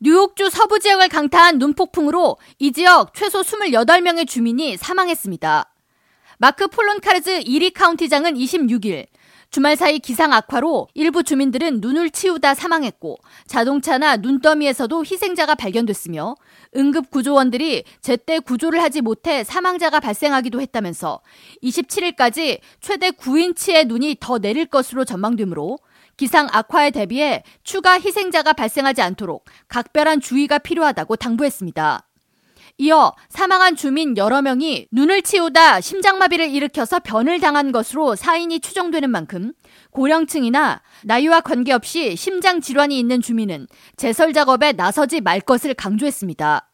뉴욕주 서부 지역을 강타한 눈폭풍으로 이 지역 최소 28명의 주민이 사망했습니다. 마크 폴론카르즈 1위 카운티장은 26일 주말 사이 기상 악화로 일부 주민들은 눈을 치우다 사망했고 자동차나 눈더미에서도 희생자가 발견됐으며 응급 구조원들이 제때 구조를 하지 못해 사망자가 발생하기도 했다면서 27일까지 최대 9인치의 눈이 더 내릴 것으로 전망되므로 기상 악화에 대비해 추가 희생자가 발생하지 않도록 각별한 주의가 필요하다고 당부했습니다. 이어 사망한 주민 여러 명이 눈을 치우다 심장마비를 일으켜서 변을 당한 것으로 사인이 추정되는 만큼 고령층이나 나이와 관계없이 심장 질환이 있는 주민은 제설 작업에 나서지 말 것을 강조했습니다.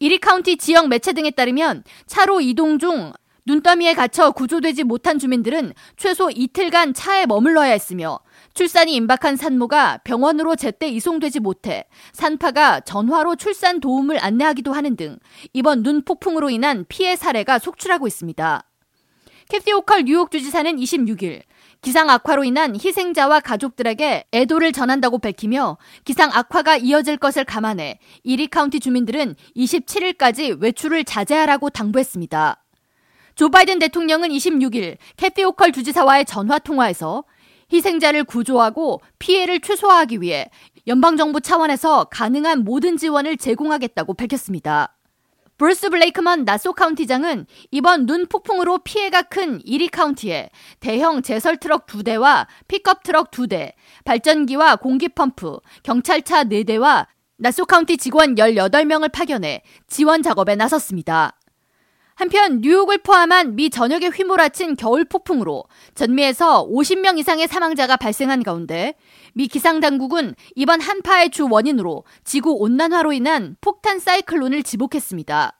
이리 카운티 지역 매체 등에 따르면 차로 이동 중 눈더미에 갇혀 구조되지 못한 주민들은 최소 이틀간 차에 머물러야 했으며 출산이 임박한 산모가 병원으로 제때 이송되지 못해 산파가 전화로 출산 도움을 안내하기도 하는 등 이번 눈 폭풍으로 인한 피해 사례가 속출하고 있습니다. 캐시 호컬 뉴욕 주지사는 26일 기상 악화로 인한 희생자와 가족들에게 애도를 전한다고 밝히며 기상 악화가 이어질 것을 감안해 이리 카운티 주민들은 27일까지 외출을 자제하라고 당부했습니다. 조 바이든 대통령은 26일 캐시 호컬 주지사와의 전화 통화에서 희생자를 구조하고 피해를 최소화하기 위해 연방정부 차원에서 가능한 모든 지원을 제공하겠다고 밝혔습니다. 브루스 블레이크먼 나소 카운티장은 이번 눈 폭풍으로 피해가 큰 이리 카운티에 대형 제설 트럭 2대와 픽업 트럭 2대, 발전기와 공기 펌프, 경찰차 4대와 나소 카운티 직원 18명을 파견해 지원 작업에 나섰습니다. 한편 뉴욕을 포함한 미 전역에 휘몰아친 겨울 폭풍으로 전미에서 50명 이상의 사망자가 발생한 가운데 미 기상 당국은 이번 한파의 주 원인으로 지구 온난화로 인한 폭탄 사이클론을 지목했습니다.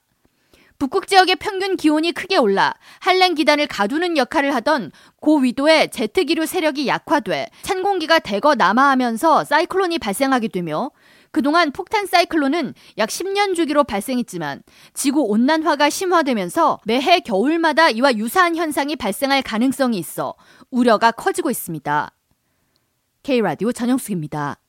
북극 지역의 평균 기온이 크게 올라 한랭 기단을 가두는 역할을 하던 고위도의 제트기류 세력이 약화돼 찬 공기가 대거 남하하면서 사이클론이 발생하게 되며 그동안 폭탄 사이클론은 약 10년 주기로 발생했지만 지구 온난화가 심화되면서 매해 겨울마다 이와 유사한 현상이 발생할 가능성이 있어 우려가 커지고 있습니다. K라디오 전영숙입니다.